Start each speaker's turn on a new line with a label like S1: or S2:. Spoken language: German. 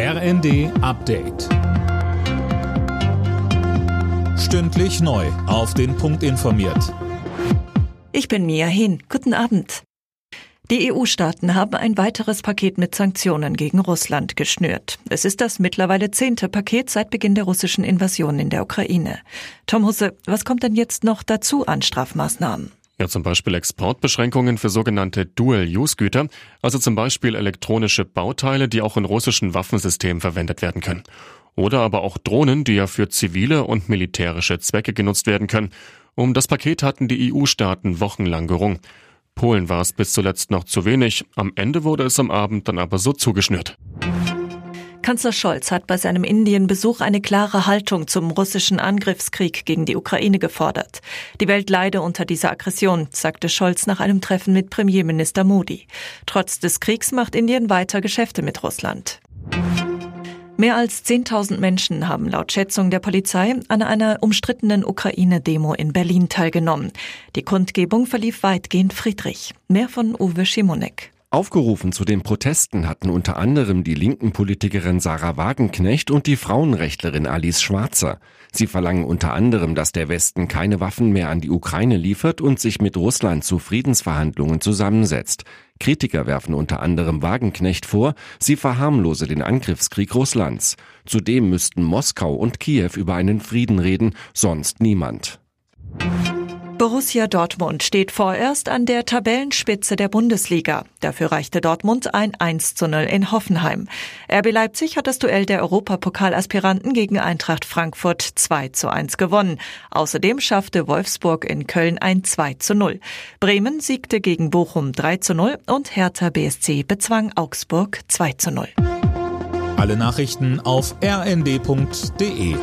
S1: RND Update. Stündlich neu. Auf den Punkt informiert.
S2: Ich bin Mia Hin. Guten Abend. Die EU-Staaten haben ein weiteres Paket mit Sanktionen gegen Russland geschnürt. Es ist das mittlerweile zehnte Paket seit Beginn der russischen Invasion in der Ukraine. Tom Husse, was kommt denn jetzt noch dazu an Strafmaßnahmen?
S3: Ja, zum Beispiel Exportbeschränkungen für sogenannte Dual-Use-Güter, also zum Beispiel elektronische Bauteile, die auch in russischen Waffensystemen verwendet werden können. Oder aber auch Drohnen, die ja für zivile und militärische Zwecke genutzt werden können. Um das Paket hatten die EU-Staaten wochenlang gerungen. Polen war es bis zuletzt noch zu wenig, am Ende wurde es am Abend dann aber so zugeschnürt.
S2: Kanzler Scholz hat bei seinem Indienbesuch eine klare Haltung zum russischen Angriffskrieg gegen die Ukraine gefordert. Die Welt leide unter dieser Aggression, sagte Scholz nach einem Treffen mit Premierminister Modi. Trotz des Kriegs macht Indien weiter Geschäfte mit Russland. Mehr als 10.000 Menschen haben laut Schätzung der Polizei an einer umstrittenen Ukraine-Demo in Berlin teilgenommen. Die Kundgebung verlief weitgehend friedlich. Mehr von Uwe Schimonek.
S4: Aufgerufen zu den Protesten hatten unter anderem die linken Politikerin Sarah Wagenknecht und die Frauenrechtlerin Alice Schwarzer. Sie verlangen unter anderem, dass der Westen keine Waffen mehr an die Ukraine liefert und sich mit Russland zu Friedensverhandlungen zusammensetzt. Kritiker werfen unter anderem Wagenknecht vor, sie verharmlose den Angriffskrieg Russlands. Zudem müssten Moskau und Kiew über einen Frieden reden, sonst niemand.
S2: Borussia Dortmund steht vorerst an der Tabellenspitze der Bundesliga. Dafür reichte Dortmund ein 1 zu 0 in Hoffenheim. RB Leipzig hat das Duell der Europapokalaspiranten gegen Eintracht Frankfurt 2 zu 1 gewonnen. Außerdem schaffte Wolfsburg in Köln ein 2 zu 0. Bremen siegte gegen Bochum 3 zu 0 und Hertha BSC bezwang Augsburg 2 zu 0.
S1: Alle Nachrichten auf rnd.de